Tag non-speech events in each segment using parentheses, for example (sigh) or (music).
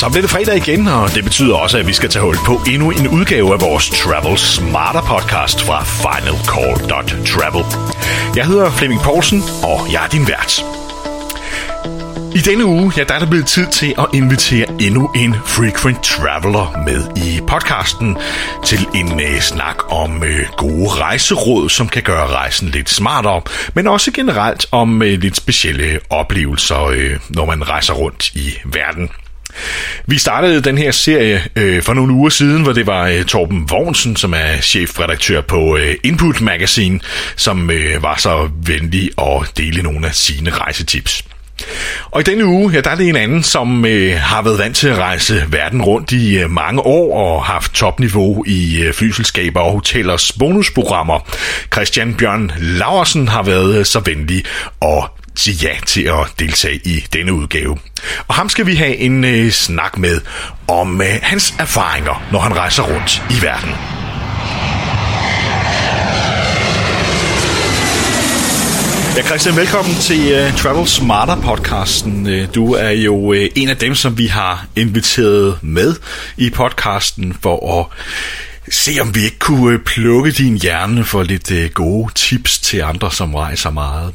Så bliver det fredag igen, og det betyder også, at vi skal tage hul på endnu en udgave af vores Travel Smarter podcast fra finalcall.travel. Jeg hedder Flemming Poulsen, og jeg er din vært. I denne uge, ja, der er der blevet tid til at invitere endnu en frequent traveler med i podcasten til en uh, snak om uh, gode rejseråd, som kan gøre rejsen lidt smartere, men også generelt om uh, lidt specielle oplevelser, uh, når man rejser rundt i verden. Vi startede den her serie øh, for nogle uger siden, hvor det var øh, Torben Vognsen, som er chefredaktør på øh, Input Magazine, som øh, var så venlig at dele nogle af sine rejsetips. Og i denne uge, ja, der er det en anden, som øh, har været vant til at rejse verden rundt i øh, mange år og haft topniveau i øh, flyselskaber og hotellers bonusprogrammer. Christian Bjørn Laursen har været øh, så venlig at ja til at deltage i denne udgave. Og ham skal vi have en øh, snak med om øh, hans erfaringer, når han rejser rundt i verden. Ja, Christian, velkommen til uh, Travel Smarter podcasten. Uh, du er jo uh, en af dem, som vi har inviteret med i podcasten for at se, om vi ikke kunne uh, plukke din hjerne for lidt uh, gode tips til andre, som rejser meget.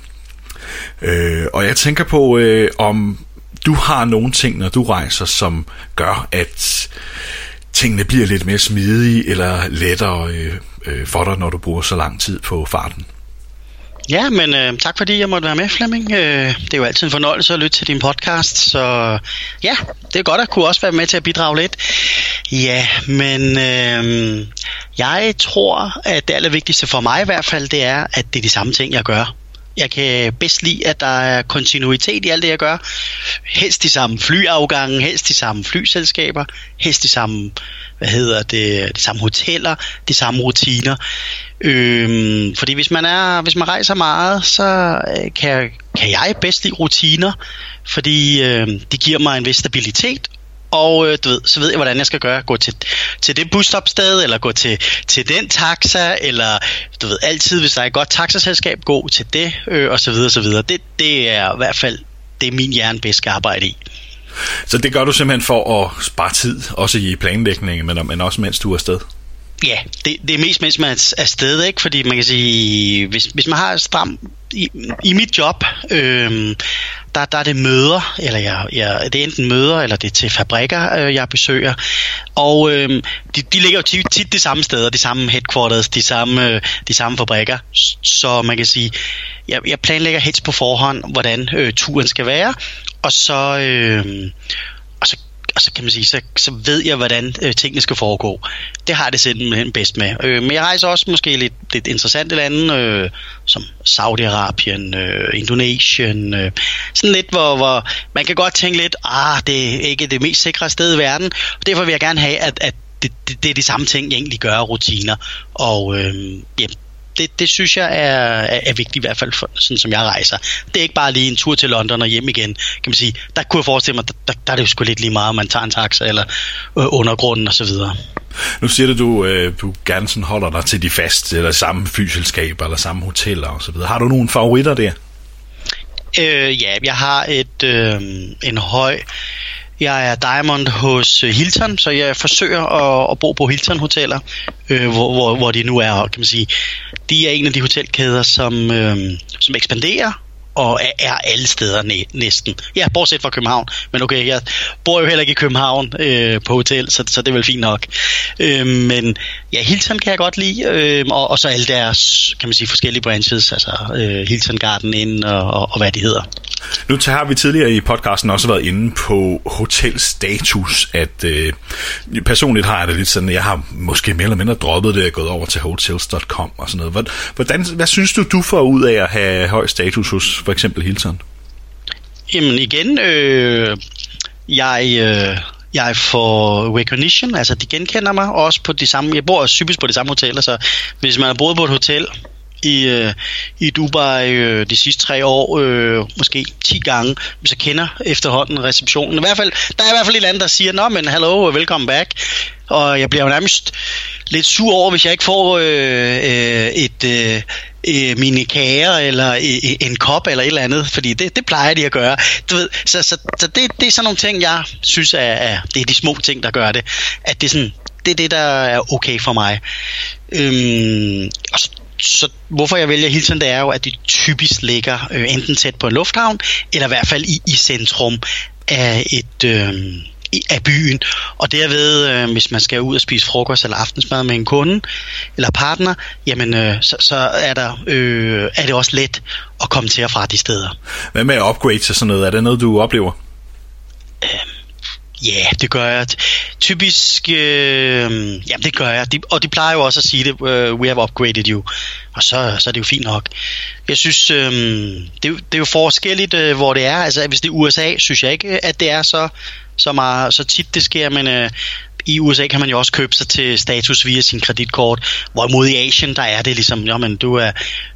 Øh, og jeg tænker på, øh, om du har nogle ting, når du rejser, som gør, at tingene bliver lidt mere smidige eller lettere øh, øh, for dig, når du bruger så lang tid på farten. Ja, men øh, tak fordi jeg måtte være med, Flemming. Øh, det er jo altid en fornøjelse at lytte til din podcast, så ja, det er godt at kunne også være med til at bidrage lidt. Ja, men øh, jeg tror, at det allervigtigste for mig i hvert fald, det er, at det er de samme ting, jeg gør. Jeg kan bedst lide, at der er kontinuitet i alt det, jeg gør. Helst de samme flyafgange, helst de samme flyselskaber, helst de samme, hvad hedder det, de samme hoteller, de samme rutiner. Øhm, fordi hvis man er, hvis man rejser meget, så øh, kan, kan jeg bedst lide rutiner, fordi øh, det giver mig en vis stabilitet, og øh, du ved, så ved jeg, hvordan jeg skal gøre. Gå til, til det busstopsted, eller gå til, til den taxa, eller du ved, altid, hvis der er et godt taxaselskab, gå til det, øh, og så videre, og så videre. Det, det er i hvert fald, det min hjerne bedst skal arbejde i. Så det gør du simpelthen for at spare tid, også i planlægningen, men, men også mens du er afsted? Ja, det, det er mest mens man er afsted, ikke? Fordi man kan sige, hvis, hvis man har stram i, i mit job, øh, der, der er det møder, eller jeg, jeg, det er enten møder, eller det er til fabrikker, øh, jeg besøger. Og øh, de, de ligger jo tit, tit de samme steder, de samme headquarters, de samme, øh, de samme fabrikker. Så man kan sige, jeg, jeg planlægger helt på forhånd, hvordan øh, turen skal være, og så, øh, og så kan man sige, så, så ved jeg, hvordan øh, tingene skal foregå. Det har det simpelthen bedst med. Øh, men jeg rejser også måske lidt, lidt interessante lande, øh, som Saudi-Arabien, øh, Indonesien, øh, sådan lidt, hvor, hvor man kan godt tænke lidt, ah, det er ikke det mest sikre sted i verden, og derfor vil jeg gerne have, at, at det, det, det er de samme ting, jeg egentlig gør, rutiner. Og øh, ja, det, det synes jeg er, er, er vigtigt i hvert fald, for, sådan som jeg rejser. Det er ikke bare lige en tur til London og hjem igen, kan man sige. Der kunne jeg forestille mig, der, der, der er det jo sgu lidt lige meget, om man tager en taxa eller øh, undergrunden og så videre. Nu siger du, du, øh, du gerne sådan holder dig til de faste, eller samme flyselskaber, eller samme hoteller og så videre. Har du nogle favoritter der? Øh, ja, jeg har et øh, en høj jeg er diamond hos øh, Hilton, så jeg forsøger at, at bo på Hilton hoteller, øh, hvor, hvor, hvor de nu er. Kan man sige, de er en af de hotelkæder, som, øh, som ekspanderer og er alle steder næ- næsten. Ja, bortset fra København. Men okay, jeg bor jo heller ikke i København øh, på hotel, så, så det er vel fint nok. Øh, men ja, Hilton kan jeg godt lide, øh, og, og så alle deres, kan man sige, forskellige branches, altså øh, Hilton Garden Inn og, og, og hvad de hedder. Nu har vi tidligere i podcasten også været inde på hotelstatus, at øh, personligt har jeg det lidt sådan, jeg har måske mere eller mindre droppet det og gået over til hotels.com og sådan noget. Hvordan, hvad synes du, du får ud af at have høj status hos for eksempel Hilton? Jamen igen, øh, jeg... Øh jeg får recognition, altså de genkender mig også på de samme, jeg bor typisk på de samme hoteller, så hvis man har boet på et hotel, i, øh, i Dubai øh, de sidste tre år, øh, måske 10 gange, så kender efterhånden receptionen. I hvert fald, der er i hvert fald et andet, der siger, nå, men hello, welcome back. Og jeg bliver jo nærmest lidt sur over, hvis jeg ikke får øh, øh, et, øh, øh, mine kager, eller øh, øh, en kop, eller et eller andet, fordi det, det plejer de at gøre. Du ved, så så, så det, det er sådan nogle ting, jeg synes, er, er, det er de små ting, der gør det. At det er sådan, det er det, der er okay for mig. Øhm, og så, så hvorfor jeg vælger Hilton, det er jo, at de typisk ligger øh, enten tæt på en lufthavn, eller i hvert fald i, i centrum af et... Øh, af byen, og derved, øh, hvis man skal ud og spise frokost eller aftensmad med en kunde eller partner, jamen øh, så, så er, der, øh, er det også let at komme til og fra de steder. Hvad med upgrades og sådan noget? Er det noget, du oplever? Øh, Ja, yeah, det gør jeg. Typisk, øh, jamen det gør jeg. De, og de plejer jo også at sige det, uh, we have upgraded you. Og så, så er det jo fint nok. Jeg synes, øh, det, det er jo forskelligt, øh, hvor det er. Altså hvis det er USA, synes jeg ikke, at det er så, så, meget, så tit det sker, men øh, i USA kan man jo også købe sig til status via sin kreditkort, hvorimod i Asien, der er det ligesom, jamen du, er,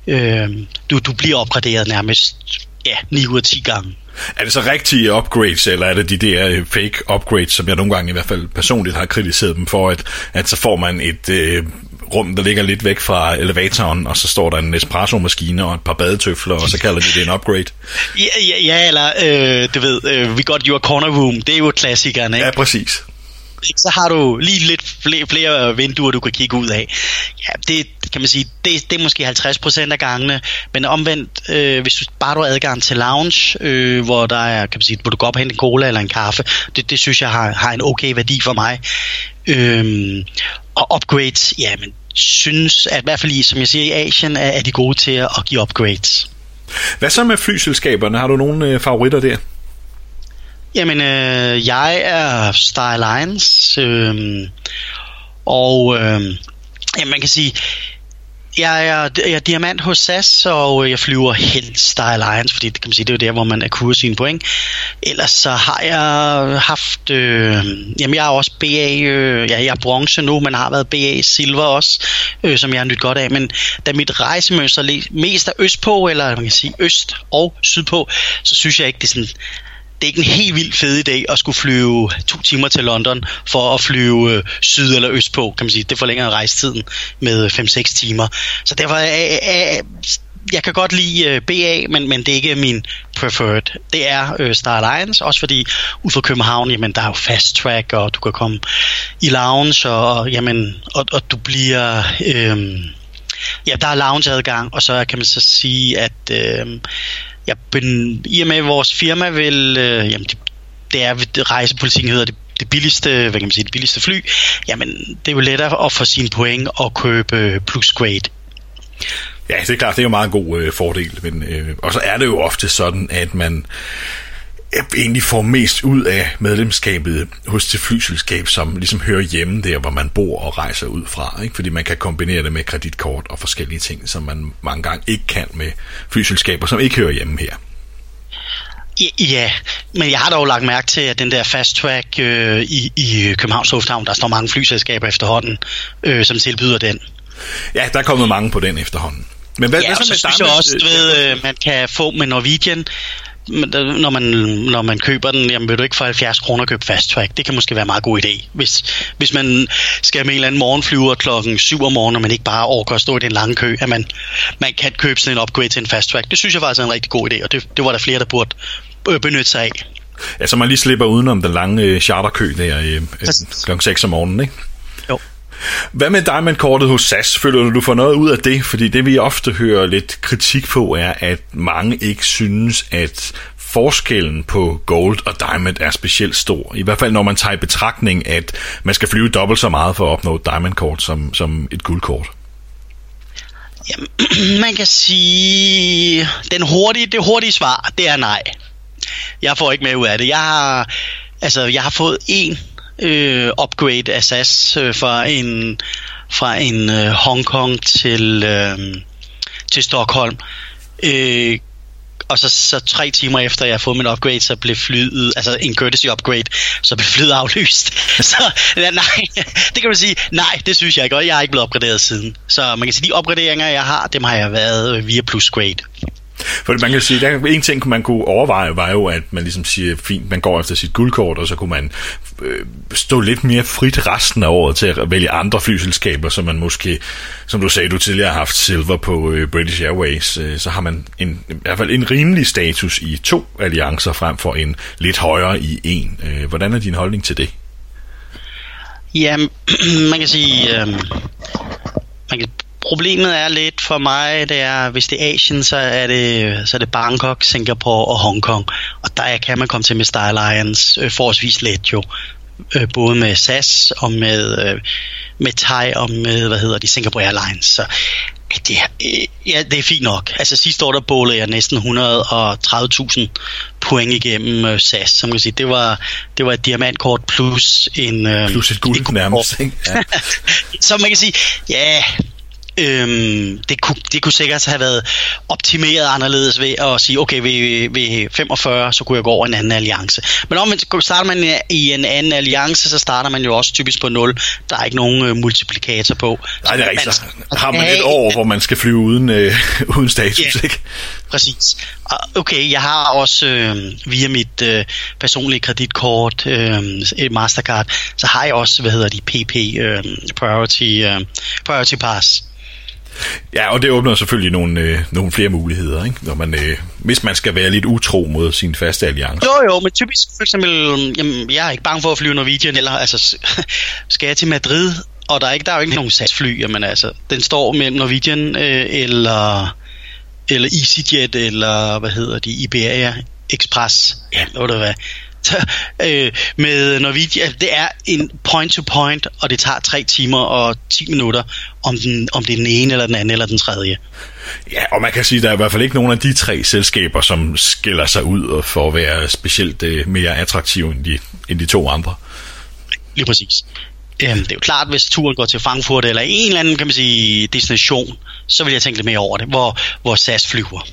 øh, du, du bliver opgraderet nærmest ja, 9 ud af 10 gange. Er det så rigtige upgrades, eller er det de der øh, fake upgrades, som jeg nogle gange i hvert fald personligt har kritiseret dem for, at, at så får man et øh, rum, der ligger lidt væk fra elevatoren, og så står der en espresso-maskine og et par badetøfler, og så kalder de det en upgrade? (laughs) Ja, ja, ja eller øh, du ved, øh, we got your corner room, det er jo klassikeren, ikke? Ja, præcis så har du lige lidt flere, flere vinduer, du kan kigge ud af. Ja, det kan man sige, det, det er måske 50% af gangene, men omvendt, øh, hvis du bare du har adgang til lounge, øh, hvor der er, kan man sige, hvor du går op og hente en cola eller en kaffe, det, det synes jeg har, har en okay værdi for mig. Øh, og upgrades, ja, men synes, at i hvert fald i, som jeg siger, i Asien er, er de gode til at, at give upgrades. Hvad så med flyselskaberne? Har du nogle øh, favoritter der? Jamen, øh, jeg er Star Alliance, øh, og øh, jamen, man kan sige, jeg er, jeg er diamant hos SAS, og øh, jeg flyver helst Star Alliance, fordi det kan man sige, det er jo der, hvor man akkurer sine point. Ellers så har jeg haft, øh, jamen jeg er også BA, øh, ja, jeg er bronze nu, men har været BA Silver også, øh, som jeg har nyt godt af. Men da mit rejsemønster mest er østpå, eller man kan sige øst og sydpå, så synes jeg ikke, det er sådan det er ikke en helt vildt fed idé at skulle flyve to timer til London for at flyve øh, syd eller øst på, kan man sige. Det forlænger rejsetiden med 5-6 timer. Så derfor er, er, jeg kan godt lide BA, men, men det er ikke min preferred. Det er Star Alliance, også fordi ud fra København, jamen der er jo fast track, og du kan komme i lounge, og, jamen, og, og du bliver... Øh, ja, der er loungeadgang, og så kan man så sige, at øh, jeg ben, i og med at vores firma vil, øh, jamen det, det er, rejsepolitikken hedder det, det billigste, hvad kan man sige, det billigste fly, jamen det er jo lettere at få sine point og købe plus grade. Ja, det er klart, det er jo en meget god øh, fordel, men, øh, og så er det jo ofte sådan, at man egentlig får mest ud af medlemskabet hos det flyselskab, som ligesom hører hjemme der, hvor man bor og rejser ud fra. Ikke? Fordi man kan kombinere det med kreditkort og forskellige ting, som man mange gange ikke kan med flyselskaber, som ikke hører hjemme her. Ja, men jeg har dog lagt mærke til, at den der fast track øh, i, i Københavns Lufthavn, der står mange flyselskaber efterhånden, øh, som tilbyder den. Ja, der er kommet mange på den efterhånden. Men hvad, ja, hvad så, med så synes jeg også, ved, øh, man kan få med Norwegian, når man, når man køber den, jamen vil du ikke for 70 kroner købe fast track. Det kan måske være en meget god idé. Hvis, hvis man skal med en eller anden morgenflyver klokken 7 om morgenen, og man ikke bare overgår at stå i den lange kø, at man, man kan købe sådan en upgrade til en fast track. Det synes jeg faktisk er en rigtig god idé, og det, det var der flere, der burde øh, benytte sig af. Ja, så man lige slipper udenom den lange øh, charterkø der øh, klokken 6 om morgenen, ikke? Hvad med Diamond-kortet hos SAS? Føler du, du får noget ud af det? Fordi det vi ofte hører lidt kritik på er, at mange ikke synes, at forskellen på Gold og Diamond er specielt stor. I hvert fald når man tager i betragtning, at man skal flyve dobbelt så meget for at opnå et Diamond-kort som, som et guldkort. Jamen, (clears throat) man kan sige, den hurtige, det hurtige svar, det er nej. Jeg får ikke med ud af det. Jeg har, altså, jeg har fået en øh, upgrade af SAS øh, fra en, fra en øh, Hongkong til, øh, til Stockholm. Øh, og så, så tre timer efter jeg har fået min upgrade, så blev flyet, altså en courtesy upgrade, så blev flyet aflyst. (laughs) så ja, nej, (laughs) det kan man sige, nej, det synes jeg ikke, og jeg er ikke blevet opgraderet siden. Så man kan sige, de opgraderinger, jeg har, dem har jeg været øh, via plus grade. For man kan sige, der en ting, man kunne overveje, var jo, at man ligesom siger, fint, man går efter sit guldkort, og så kunne man øh, stå lidt mere frit resten af året til at vælge andre flyselskaber, som man måske, som du sagde, du tidligere har haft Silver på øh, British Airways, øh, så har man en, i hvert fald en rimelig status i to alliancer frem for en lidt højere i en. Øh, hvordan er din holdning til det? Ja, (clears throat) man kan sige, øh, man kan Problemet er lidt for mig, det er, hvis det er Asien, så er det, så er det Bangkok, Singapore og Hongkong. Og der kan man komme til med Star Alliance øh, forholdsvis let jo. Øh, både med SAS og med, øh, med Thai og med, hvad hedder de, Singapore Airlines. Så det, øh, ja, det er fint nok. Altså sidste år, der bålede jeg næsten 130.000 point igennem øh, SAS. Man kan sige, det var, det var et diamantkort plus en... Øh, plus et guld nærmest, ikke? (laughs) Ja. så man kan sige, ja, Øhm, det, kunne, det kunne sikkert have været optimeret anderledes ved at sige, okay, ved, ved 45, så kunne jeg gå over en anden alliance. Men om man starter man i en anden alliance, så starter man jo også typisk på 0. Der er ikke nogen øh, multiplikator på. Nej, det er rigtigt. Så har man et år, hvor man skal flyve uden, øh, (laughs) uden status, yeah. ikke? Præcis. Okay, jeg har også øh, via mit øh, personlige kreditkort, øh, et Mastercard, så har jeg også, hvad hedder de, PP, øh, Priority, øh, Priority Pass. Ja, og det åbner selvfølgelig nogle, øh, nogle flere muligheder, ikke? Når man, øh, hvis man skal være lidt utro mod sin faste alliance. Jo, jo, men typisk for eksempel, jamen, jeg er ikke bange for at flyve Norwegian, eller altså, (laughs) skal jeg til Madrid, og der er, ikke, der er jo ikke nogen SAS-fly, jamen altså, den står mellem Norwegian øh, eller, eller EasyJet, eller hvad hedder de, Iberia Express, ja, ved hvad, øh, med Norwegian, det er en point to point, og det tager 3 timer og 10 minutter, om, den, om det er den ene, eller den anden, eller den tredje. Ja, og man kan sige, at der er i hvert fald ikke nogen af de tre selskaber, som skiller sig ud for at være specielt øh, mere attraktive end de, end de to andre. Lige præcis. Øhm, det er jo klart, hvis turen går til Frankfurt eller en eller anden kan man sige, destination, så vil jeg tænke lidt mere over det, hvor, hvor SAS flyver.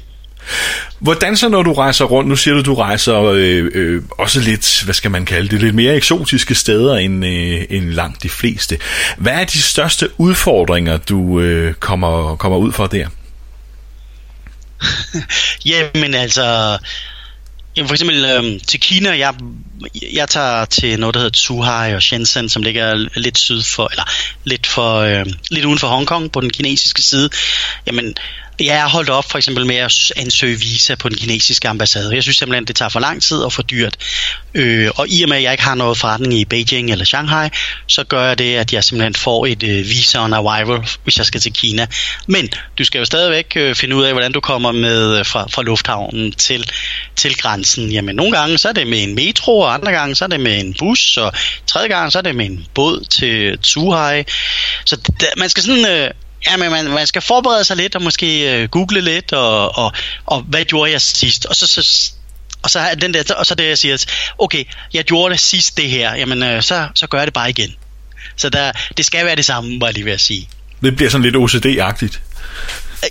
Hvordan så, når du rejser rundt, nu siger du, du rejser øh, øh, også lidt, hvad skal man kalde det, lidt mere eksotiske steder end, øh, end langt de fleste. Hvad er de største udfordringer, du øh, kommer, kommer ud for der? (laughs) Jamen altså, Jamen for eksempel øh, til Kina, jeg, jeg tager til noget, der hedder Zhuhai og Shenzhen, som ligger lidt syd for, eller lidt, for, øh, lidt uden for Hongkong på den kinesiske side. Jamen, jeg er holdt op for eksempel med at ansøge visa på den kinesiske ambassade. Jeg synes simpelthen, det tager for lang tid og for dyrt. Øh, og i og med, at jeg ikke har noget forretning i Beijing eller Shanghai, så gør jeg det, at jeg simpelthen får et øh, visa on arrival, hvis jeg skal til Kina. Men du skal jo stadigvæk øh, finde ud af, hvordan du kommer med øh, fra, fra lufthavnen til, til grænsen. Jamen, nogle gange så er det med en metro, og andre gange så er det med en bus, og tredje gang så er det med en båd til Zhuhai. Så det, man skal sådan... Øh, Ja, men man, man skal forberede sig lidt og måske uh, google lidt og, og, og hvad gjorde jeg sidst? Og så, så og så er den der, og så det jeg siger, okay, jeg gjorde det sidst det her, jamen uh, så, så gør jeg det bare igen. Så der, det skal være det samme, var jeg lige ved at sige. Det bliver sådan lidt OCD-agtigt.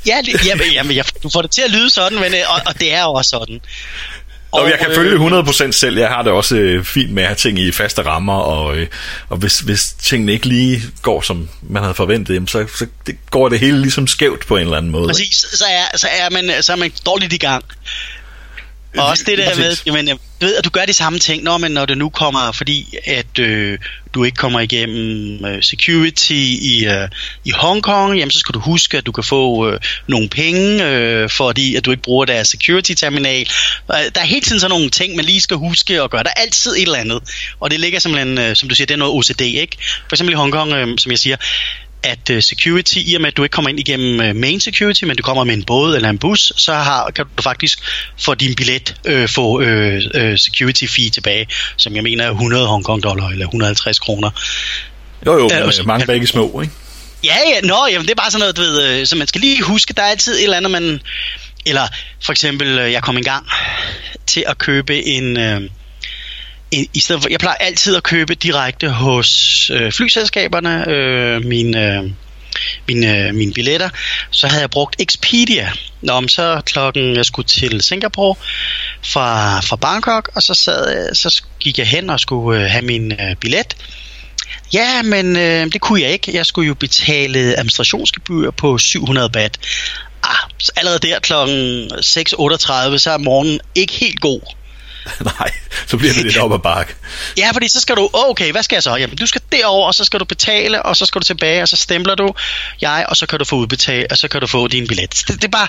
Ja, det, jamen, jamen jeg, du får det til at lyde sådan, men, øh, og, og det er jo også sådan. Og, jeg kan øh, følge 100% selv. Jeg har det også øh, fint med at have ting i faste rammer, og, øh, og hvis, hvis tingene ikke lige går, som man havde forventet, jamen, så, så det, går det hele ligesom skævt på en eller anden måde. Præcis, så er, så er, man, så er man dårligt i gang. Og også det der med, jamen, du ved, at du gør de samme ting, når, men når det nu kommer, fordi at øh, du ikke kommer igennem øh, security i, øh, i Hongkong, jamen så skal du huske, at du kan få øh, nogle penge, øh, fordi at du ikke bruger deres security terminal. Der er hele tiden sådan nogle ting, man lige skal huske og gøre. Der er altid et eller andet. Og det ligger simpelthen, øh, som du siger, det er noget OCD, ikke? For eksempel i Hongkong, øh, som jeg siger, at uh, security, i og med at du ikke kommer ind igennem uh, main security, men du kommer med en båd eller en bus, så har, kan du faktisk for din billet uh, få uh, uh, security fee tilbage, som jeg mener er 100 Hongkong dollar eller 150 kroner. Jo jo, men uh, mange begge små, ikke? Ja, ja, nå, jamen, det er bare sådan noget, du ved, så man skal lige huske, der er altid et eller andet, man... Eller for eksempel, jeg kom i gang til at købe en... I, i stedet for, jeg plejer altid at købe direkte hos øh, flyselskaberne øh, mine, øh, mine, øh, mine billetter. Så havde jeg brugt Expedia. Nå, om så klokken, jeg skulle til Singapore fra, fra Bangkok, og så, sad, så gik jeg hen og skulle øh, have min øh, billet. Ja, men øh, det kunne jeg ikke. Jeg skulle jo betale administrationsgebyr på 700 baht. ah, allerede der klokken 6.38, så er morgenen ikke helt god. (laughs) Nej, så bliver det lidt op ad bakke. Ja, fordi så skal du, okay, hvad skal jeg så? Jamen, du skal derover, og så skal du betale, og så skal du tilbage, og så stempler du jeg, og så kan du få udbetalt, og så kan du få din billet. Det, det er bare,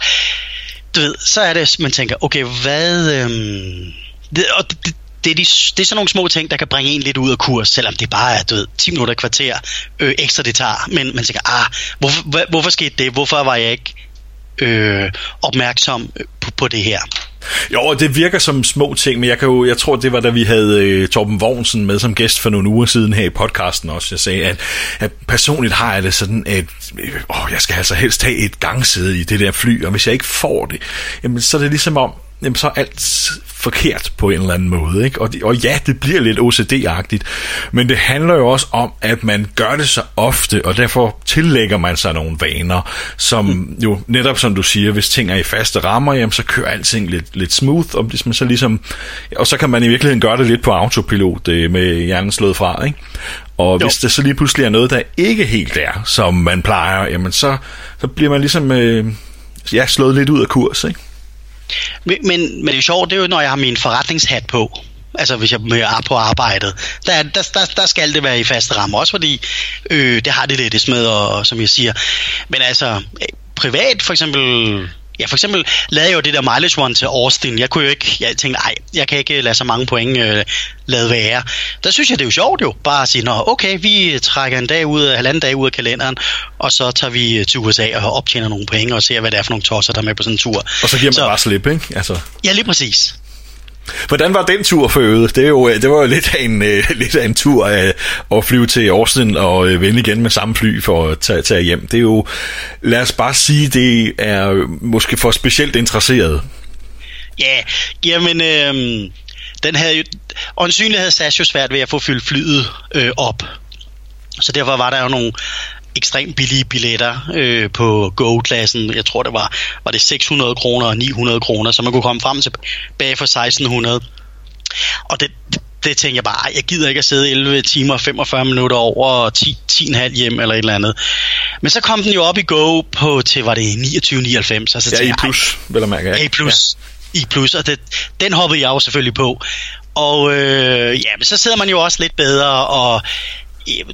du ved, så er det, man tænker, okay, hvad... Øhm, det, og det, det, er de, det er sådan nogle små ting, der kan bringe en lidt ud af kurs, selvom det bare er, du ved, 10 minutter kvarter øh, ekstra det tager. Men man tænker, ah, hvorfor, hvorfor skete det? Hvorfor var jeg ikke øh, opmærksom på, på det her? Jo, det virker som små ting, men jeg, kan jo, jeg tror, det var da vi havde øh, Torben Vognsen med som gæst for nogle uger siden her i podcasten også. Jeg sagde, at, at personligt har jeg det sådan, at øh, åh, jeg skal altså helst have et gangsæde i det der fly, og hvis jeg ikke får det, jamen, så er det ligesom om, jamen, så er alt forkert på en eller anden måde. Ikke? Og, og ja, det bliver lidt OCD-agtigt, men det handler jo også om, at man gør det så ofte, og derfor tillægger man sig nogle vaner, som mm. jo netop som du siger, hvis ting er i faste rammer, jamen, så kører alting lidt, lidt smooth, og, man så ligesom, og så kan man i virkeligheden gøre det lidt på autopilot øh, med hjernen slået fra. Ikke? Og jo. hvis det så lige pludselig er noget, der ikke helt er, som man plejer, jamen så, så bliver man ligesom øh, ja, slået lidt ud af kurs. Ikke? Men, men, det er sjovt, det er jo, når jeg har min forretningshat på. Altså hvis jeg er på arbejdet. Der, der, der, der skal det være i faste rammer. Også fordi øh, det har det lidt med, og, som jeg siger. Men altså, privat for eksempel Ja, for eksempel lavede jeg jo det der mileage one til Austin. Jeg kunne jo ikke, jeg tænkte, nej, jeg kan ikke lade så mange point øh, lade være. Der synes jeg, det er jo sjovt jo, bare at sige, nå, okay, vi trækker en dag ud, halvanden dag ud af kalenderen, og så tager vi til USA og optjener nogle penge og ser, hvad det er for nogle tosser, der er med på sådan en tur. Og så giver man så, bare slip, ikke? Altså. Ja, lige præcis. Hvordan var den tur for øvrigt? Det, er jo, øh, det var jo lidt af en, øh, (laughs) lidt af en tur at, at flyve til Austin og øh, vende igen med samme fly for at tage, tage hjem. Det er jo, lad os bare sige, det er måske for specielt interesseret. Ja, jamen, øh, den havde jo, åndsynligt havde SAS jo svært ved at få fyldt flyet øh, op. Så derfor var der jo nogle ekstremt billige billetter øh, på Go-klassen. Jeg tror, det var, var det 600 kroner og 900 kroner, så man kunne komme frem tilbage for 1600. Og det, det tænker jeg bare, jeg gider ikke at sidde 11 timer og 45 minutter over 10, 10,5 hjem eller et eller andet. Men så kom den jo op i Go på til, var det 29,99. Altså, ja, i plus, vil jeg mærke. Ja. A plus. Ja. I plus, og det, den hoppede jeg jo selvfølgelig på. Og øh, ja, men så sidder man jo også lidt bedre, og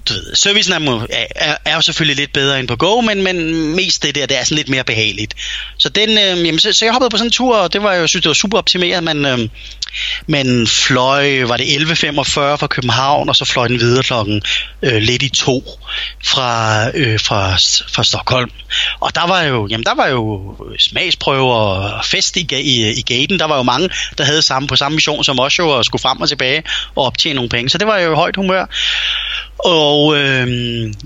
du ved, servicen er, er, er jo selvfølgelig lidt bedre end på Go, men, men mest det der, det er sådan lidt mere behageligt. Så, den, øh, jamen, så, så jeg hoppede på sådan en tur, og det var, jeg synes, det var super optimeret. Man, øh, man fløj, var det 11.45 fra København, og så fløj den videre klokken øh, lidt i to fra, øh, fra, fra Stockholm. Og der var jo, jamen, der var jo smagsprøver og fest i, i, i gaten. Der var jo mange, der havde samme, på samme mission som os jo, og skulle frem og tilbage og optjene nogle penge. Så det var jo højt humør. Og øh,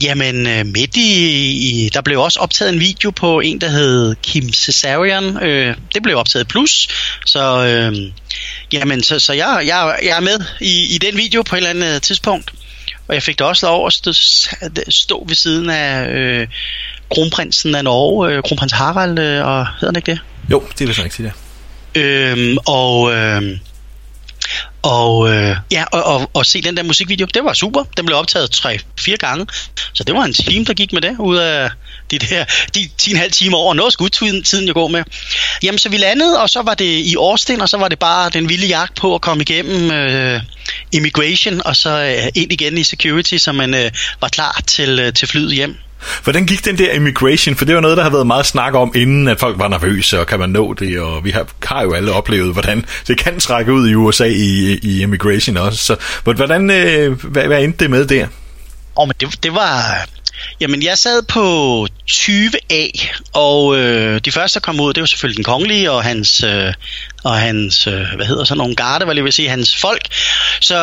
jamen øh, midt i, i, der blev også optaget en video på en, der hed Kim Cesarian. Øh, det blev optaget plus, så øh, jamen, så, så jeg, jeg, jeg er med i, i den video på et eller andet tidspunkt. Og jeg fik da også lov at stå, stå ved siden af øh, kronprinsen af Norge, øh, kronprins Harald, øh, og hedder han ikke det? Jo, det vil jeg ikke sige det. Øhm, og øh, og øh, ja, og, og, og se den der musikvideo, det var super. Den blev optaget tre-fire gange. Så det var en time, der gik med det, ud af de der de 10,5 timer over. Noget skulle tiden jeg går med. Jamen, så vi landede, og så var det i Austin, og så var det bare den vilde jagt på at komme igennem øh, immigration, og så øh, ind igen i security, så man øh, var klar til, øh, til flyet hjem. Hvordan gik den der immigration? For det var noget, der har været meget snak om, inden at folk var nervøse, og kan man nå det? Og vi har, har jo alle oplevet, hvordan det kan trække ud i USA i, i immigration også. Så hvordan, øh, hvad, hvad endte det med der? Oh, men det, det var... Jamen, jeg sad på 20A, og øh, de første, der kom ud, det var selvfølgelig den kongelige og hans, øh, og hans øh, hvad hedder så nogle garde, hvad jeg vil sige, hans folk. Så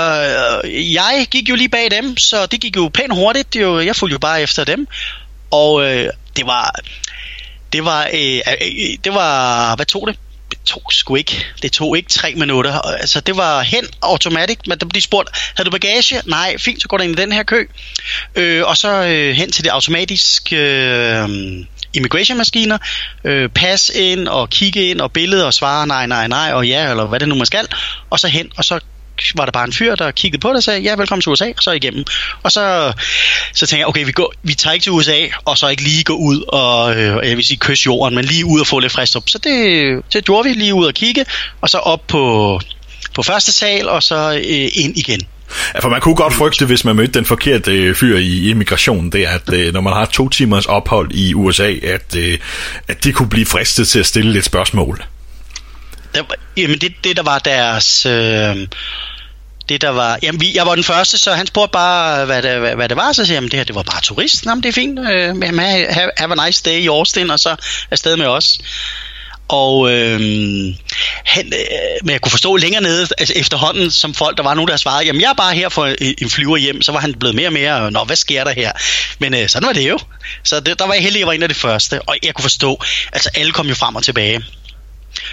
øh, jeg gik jo lige bag dem, så det gik jo pænt hurtigt. Det jo, jeg fulgte jo bare efter dem, og øh, det var, det var, øh, øh, øh det var, hvad tog det? Det tog sgu ikke. Det tog ikke tre minutter. Altså, det var hen automatisk. Men der blev spurgt, havde du bagage? Nej, fint, så går du ind i den her kø. Øh, og så øh, hen til det automatiske øh, immigration-maskiner. Øh, pas ind og kigge ind og billede og svare nej, nej, nej og ja, eller hvad det nu man skal. Og så hen, og så var der bare en fyr, der kiggede på det og sagde, ja, velkommen til USA, og så igennem. Og så, så tænkte jeg, okay, vi, går, vi tager ikke til USA, og så ikke lige gå ud og, øh, jeg vil sige, kysse jorden, men lige ud og få lidt frisk op. Så det, det gjorde vi lige ud og kigge, og så op på, på første sal, og så øh, ind igen. Ja, for man kunne godt frygte, hvis man mødte den forkerte øh, fyr i immigration, det er, at øh, når man har to timers ophold i USA, at, øh, at de kunne blive fristet til at stille lidt spørgsmål. Der, jamen det, det, der var deres... Øh, det der var, jamen vi, jeg var den første, så han spurgte bare, hvad det, hvad, hvad det var, så siger jeg, jamen det her, det var bare turist, jamen det er fint, øh, jamen, have, have a nice day i Austin, og så afsted med os. Og øh, han, øh, men jeg kunne forstå længere nede, altså efterhånden, som folk, der var nogen, der svarede, jamen jeg er bare her for en flyver hjem, så var han blevet mere og mere, nå, hvad sker der her? Men øh, sådan var det jo. Så det, der var jeg heldig, at jeg var en af de første, og jeg kunne forstå, altså alle kom jo frem og tilbage.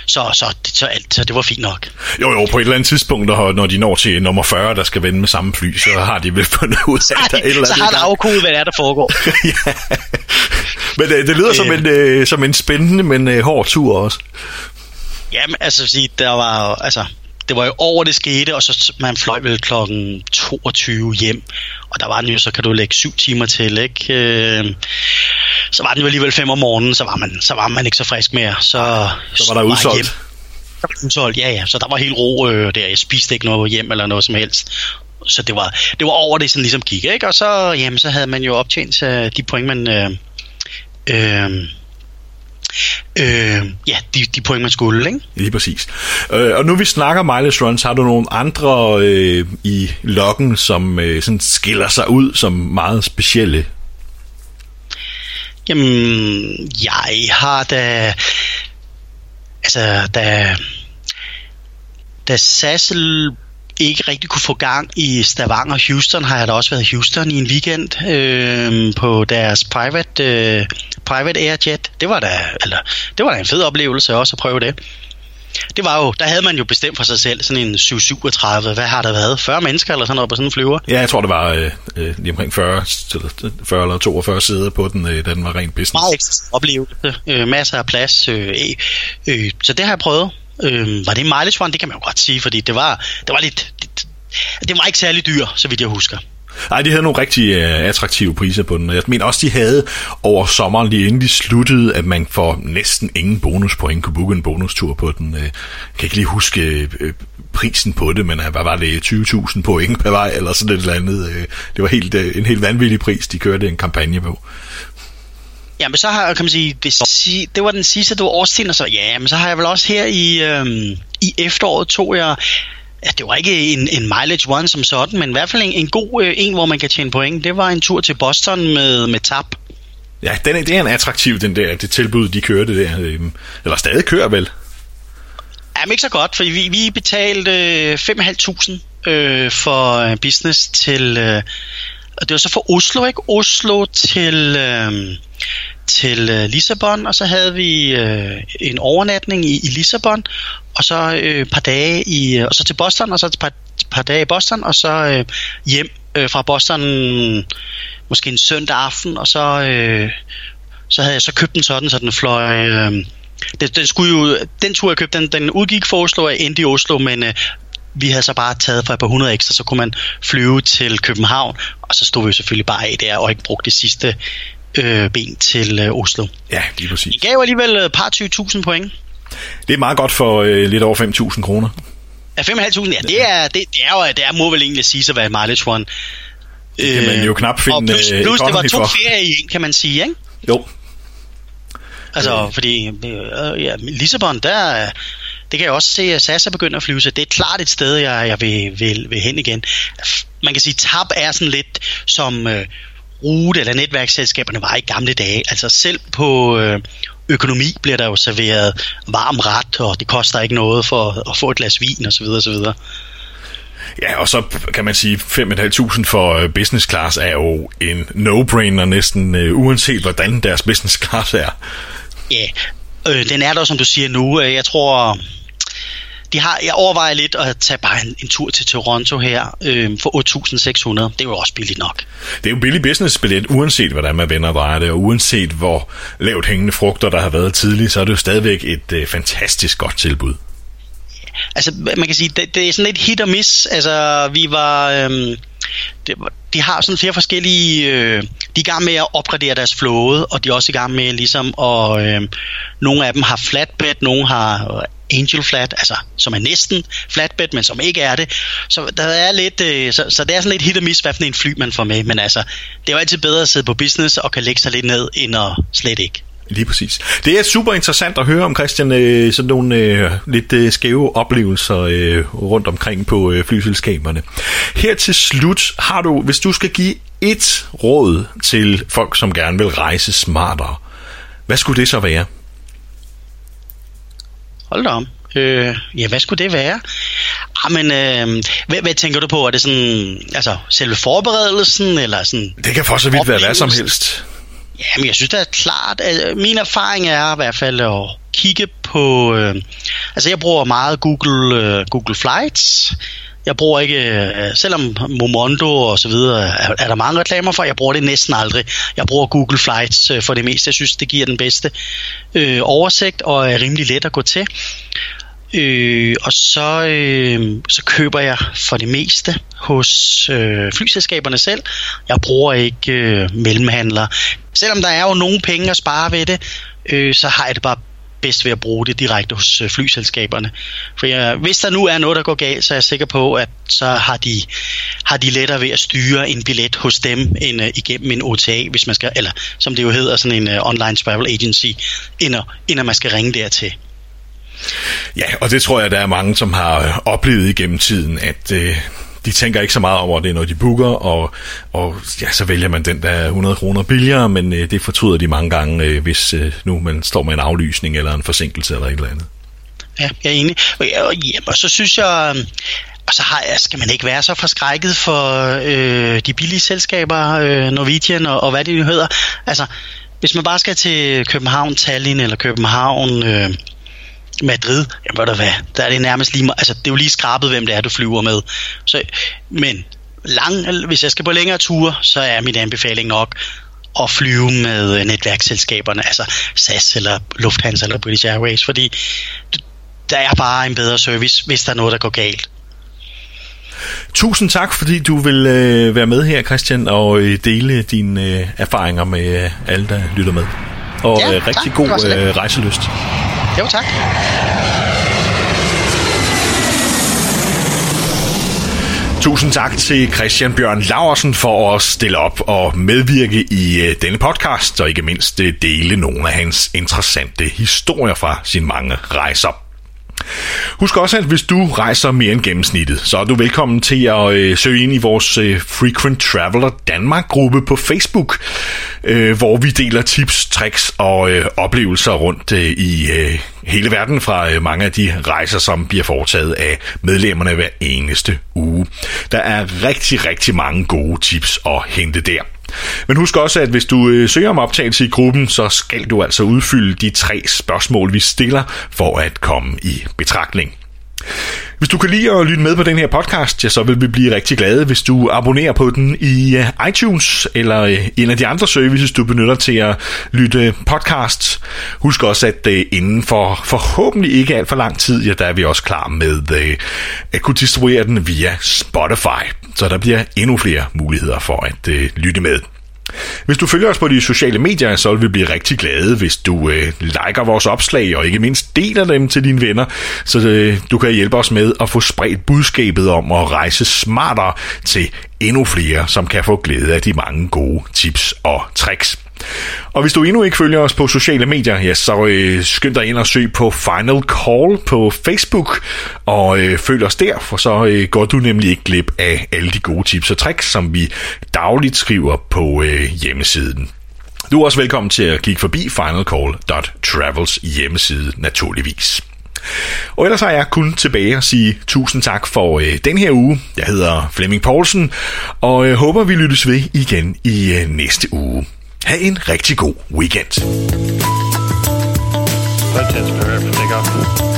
Så, så, så, alt, så det var fint nok. Jo, jo, på et eller andet tidspunkt, når de når til nummer 40, der skal vende med samme fly, så har de vel fundet ud af, at der et eller andet Så har der afkodet, hvad det er, der foregår. (laughs) ja. Men øh, det lyder øh, som, en, øh, som en spændende, men øh, hård tur også. Jamen, altså, sige, der var altså, det var jo over, det skete, og så man fløj vel klokken 22 hjem, og der var den jo, så kan du lægge syv timer til, ikke? Øh, så var den jo alligevel fem om morgenen, så var man, så var man ikke så frisk mere. Så, så var der udsolgt. Hjem. Så var udsolgt, ja, ja. Så der var helt ro øh, der. Jeg spiste ikke noget hjem eller noget som helst. Så det var, det var over det, sådan ligesom gik, ikke? Og så, jamen, så havde man jo optjent uh, de point, man... Øh, øh, øh, ja, de, de point, man skulle, ikke? Lige præcis. Øh, og nu vi snakker mileage runs, har du nogle andre øh, i loggen, som øh, sådan skiller sig ud som meget specielle? Jamen, jeg har da... Altså, da... Da Sassel ikke rigtig kunne få gang i Stavanger og Houston, har jeg da også været i Houston i en weekend øh, på deres private, øh, private Airjet. Det var da, eller, det var da en fed oplevelse også at prøve det. Det var jo, der havde man jo bestemt for sig selv sådan en 737, hvad har der været, 40 mennesker eller sådan noget på sådan en flyver? Ja, jeg tror det var øh, øh lige omkring 40, 40 eller 42 sæder på den, øh, da den var rent business. Meget oplevelse, øh, masser af plads, øh, øh, så det har jeg prøvet. Øh, var det en mileage one? Det kan man jo godt sige, fordi det var, det var lidt... Det, det var ikke særlig dyr, så vidt jeg husker. Nej, de havde nogle rigtig uh, attraktive priser på den. Jeg mener også, de havde over sommeren, lige inden de sluttede, at man får næsten ingen bonuspoint kunne booke en bonustur på den. Uh, jeg kan ikke lige huske uh, prisen på det, men hvad var det, 20.000 point per vej, eller sådan et eller andet. Uh, det var helt, uh, en helt vanvittig pris, de kørte en kampagne på. Ja, men så har jeg, kan man sige, det, det var den sidste, du var Austin, og så, ja, men så har jeg vel også her i, øhm, i efteråret tog jeg, ja, det var ikke en, en mileage one som sådan, men i hvert fald en, en god øh, en, hvor man kan tjene point. Det var en tur til Boston med, med TAP. Ja, den det er en attraktiv, den der, det tilbud, de kørte der. Øh, eller stadig kører vel? Jamen ikke så godt, for vi, vi betalte 5.500 øh, for business til, øh, og det var så fra Oslo, ikke? Oslo til, øh, til øh, Lissabon, og så havde vi øh, en overnatning i, i Lissabon, og så øh, et par dage i, øh, og så til Boston, og så et par, par dage i Boston, og så øh, hjem øh, fra Boston måske en søndag aften, og så, øh, så havde jeg så købt den sådan, så den fløj... Øh, den, den, skulle jo, den tur jeg købte, den, den udgik for Oslo og endte i Oslo, men øh, vi havde så bare taget for et par hundrede ekstra, så kunne man flyve til København, og så stod vi selvfølgelig bare af der og ikke brugte det sidste øh, ben til øh, Oslo. Ja, lige præcis. Det gav alligevel et par 20.000 point. Det er meget godt for øh, lidt over 5.000 kroner. Ja, 5.500, ja, det er, det, det er jo, det er, må vel egentlig sige sig være mileage one. Det kan man jo knap finde. Og plus, øh, plus det var to ferier i en, kan man sige, ikke? Jo. Altså, øh. fordi øh, ja, Lissabon, der det kan jeg også se, at SAS er begyndt at flyve, så det er klart et sted, jeg, jeg vil, vil, vil hen igen. Man kan sige, at TAP er sådan lidt som øh, rute- eller netværksselskaberne var i gamle dage. Altså selv på øh, økonomi bliver der jo serveret varm ret, og det koster ikke noget for at få et glas vin osv. osv. Ja, og så kan man sige, 5.500 for øh, business class er jo en no-brainer næsten, uh, uanset hvordan deres business class er. Ja, øh, den er der, som du siger nu. Øh, jeg tror, de har, jeg overvejer lidt at tage bare en, en tur til Toronto her øh, for 8.600. Det er jo også billigt nok. Det er jo billig businessbillet, uanset hvordan man vender og drejer det, og uanset hvor lavt hængende frugter der har været tidligt, så er det jo stadigvæk et øh, fantastisk godt tilbud altså man kan sige, det, det er sådan lidt hit og miss. Altså vi var, øhm, det, de har sådan flere forskellige, øh, de er i gang med at opgradere deres flåde, og de er også i gang med ligesom at, øh, nogle af dem har flatbed, nogle har øh, Angel Flat, altså som er næsten flatbed, men som ikke er det. Så der er lidt, øh, så, så det er sådan lidt hit og miss, hvad for en fly man får med, men altså, det er jo altid bedre at sidde på business og kan lægge sig lidt ned, end at slet ikke. Lige præcis. Det er super interessant at høre om, Christian, øh, sådan nogle øh, lidt øh, skæve oplevelser øh, rundt omkring på øh, flyselskaberne. Her til slut har du, hvis du skal give et råd til folk, som gerne vil rejse smartere, hvad skulle det så være? Hold da om. Øh, ja, hvad skulle det være? Ah, men, øh, hvad, hvad tænker du på? Er det sådan, altså, selve forberedelsen, eller sådan... Det kan for så vidt være hvad som helst. Jamen, jeg synes da klart, at øh, min erfaring er i hvert fald at kigge på... Øh, altså, jeg bruger meget Google, øh, Google Flights. Jeg bruger ikke, øh, selvom Momondo og så videre er, er der mange reklamer for, jeg bruger det næsten aldrig. Jeg bruger Google Flights øh, for det meste. Jeg synes, det giver den bedste øh, oversigt og er rimelig let at gå til. Øh, og så, øh, så køber jeg for det meste hos øh, flyselskaberne selv. Jeg bruger ikke øh, mellemhandlere. Selvom der er jo nogle penge at spare ved det, øh, så har jeg det bare bedst ved at bruge det direkte hos øh, flyselskaberne. For jeg, hvis der nu er noget, der går galt, så er jeg sikker på, at så har de, har de lettere ved at styre en billet hos dem end øh, igennem en OTA, hvis man skal, eller som det jo hedder, sådan en øh, online travel agency, end at, end at man skal ringe dertil. Ja, og det tror jeg, der er mange, som har øh, oplevet igennem tiden, at øh, de tænker ikke så meget over det, når de booker, og, og ja, så vælger man den, der er 100 kroner billigere, men øh, det fortryder de mange gange, øh, hvis øh, nu man står med en aflysning eller en forsinkelse eller et eller andet. Ja, jeg er enig. Og, og, ja, og så synes jeg, øhm, og så har jeg, skal man ikke være så forskrækket for øh, de billige selskaber, øh, Norwegian og, og hvad det nu hedder. Altså, hvis man bare skal til København, Tallinn eller København, øh, Madrid, jamen ved du hvad, der er det nærmest lige, altså det er jo lige skrabet, hvem det er, du flyver med. Så, men lang, hvis jeg skal på længere ture, så er min anbefaling nok at flyve med netværksselskaberne, altså SAS eller Lufthansa eller British Airways, fordi der er bare en bedre service, hvis der er noget, der går galt. Tusind tak, fordi du vil øh, være med her, Christian, og øh, dele dine øh, erfaringer med øh, alle, der lytter med. Og ja, øh, rigtig tak. god øh, rejseløst. Jo, tak. Tusind tak til Christian Bjørn Laursen for at stille op og medvirke i øh, denne podcast, og ikke mindst øh, dele nogle af hans interessante historier fra sine mange rejser. Husk også, at hvis du rejser mere end gennemsnittet, så er du velkommen til at øh, søge ind i vores øh, Frequent Traveler Danmark-gruppe på Facebook, øh, hvor vi deler tips, tricks og øh, oplevelser rundt øh, i øh, hele verden fra øh, mange af de rejser, som bliver foretaget af medlemmerne hver eneste uge. Der er rigtig, rigtig mange gode tips at hente der. Men husk også, at hvis du øh, søger om optagelse i gruppen, så skal du altså udfylde de tre spørgsmål, vi stiller, for at komme i betragtning. Hvis du kan lide at lytte med på den her podcast, ja, så vil vi blive rigtig glade, hvis du abonnerer på den i eh, iTunes eller eh, en af de andre services, du benytter til at lytte podcast. Husk også, at eh, inden for forhåbentlig ikke alt for lang tid, ja, der er vi også klar med at kunne distribuere den via Spotify. Så der bliver endnu flere muligheder for at lytte med. Hvis du følger os på de sociale medier, så vil vi blive rigtig glade, hvis du øh, liker vores opslag og ikke mindst deler dem til dine venner, så øh, du kan hjælpe os med at få spredt budskabet om at rejse smartere til endnu flere, som kan få glæde af de mange gode tips og tricks. Og hvis du endnu ikke følger os på sociale medier, ja, så øh, skynd dig ind og søg på Final Call på Facebook, og øh, følg os der, for så øh, går du nemlig ikke glip af alle de gode tips og tricks, som vi dagligt skriver på øh, hjemmesiden. Du er også velkommen til at kigge forbi finalcall.travels hjemmeside naturligvis. Og ellers har jeg kun tilbage at sige tusind tak for øh, den her uge. Jeg hedder Flemming Poulsen, og øh, håber vi lyttes ved igen i øh, næste uge. Ha' en rigtig god weekend. That's test.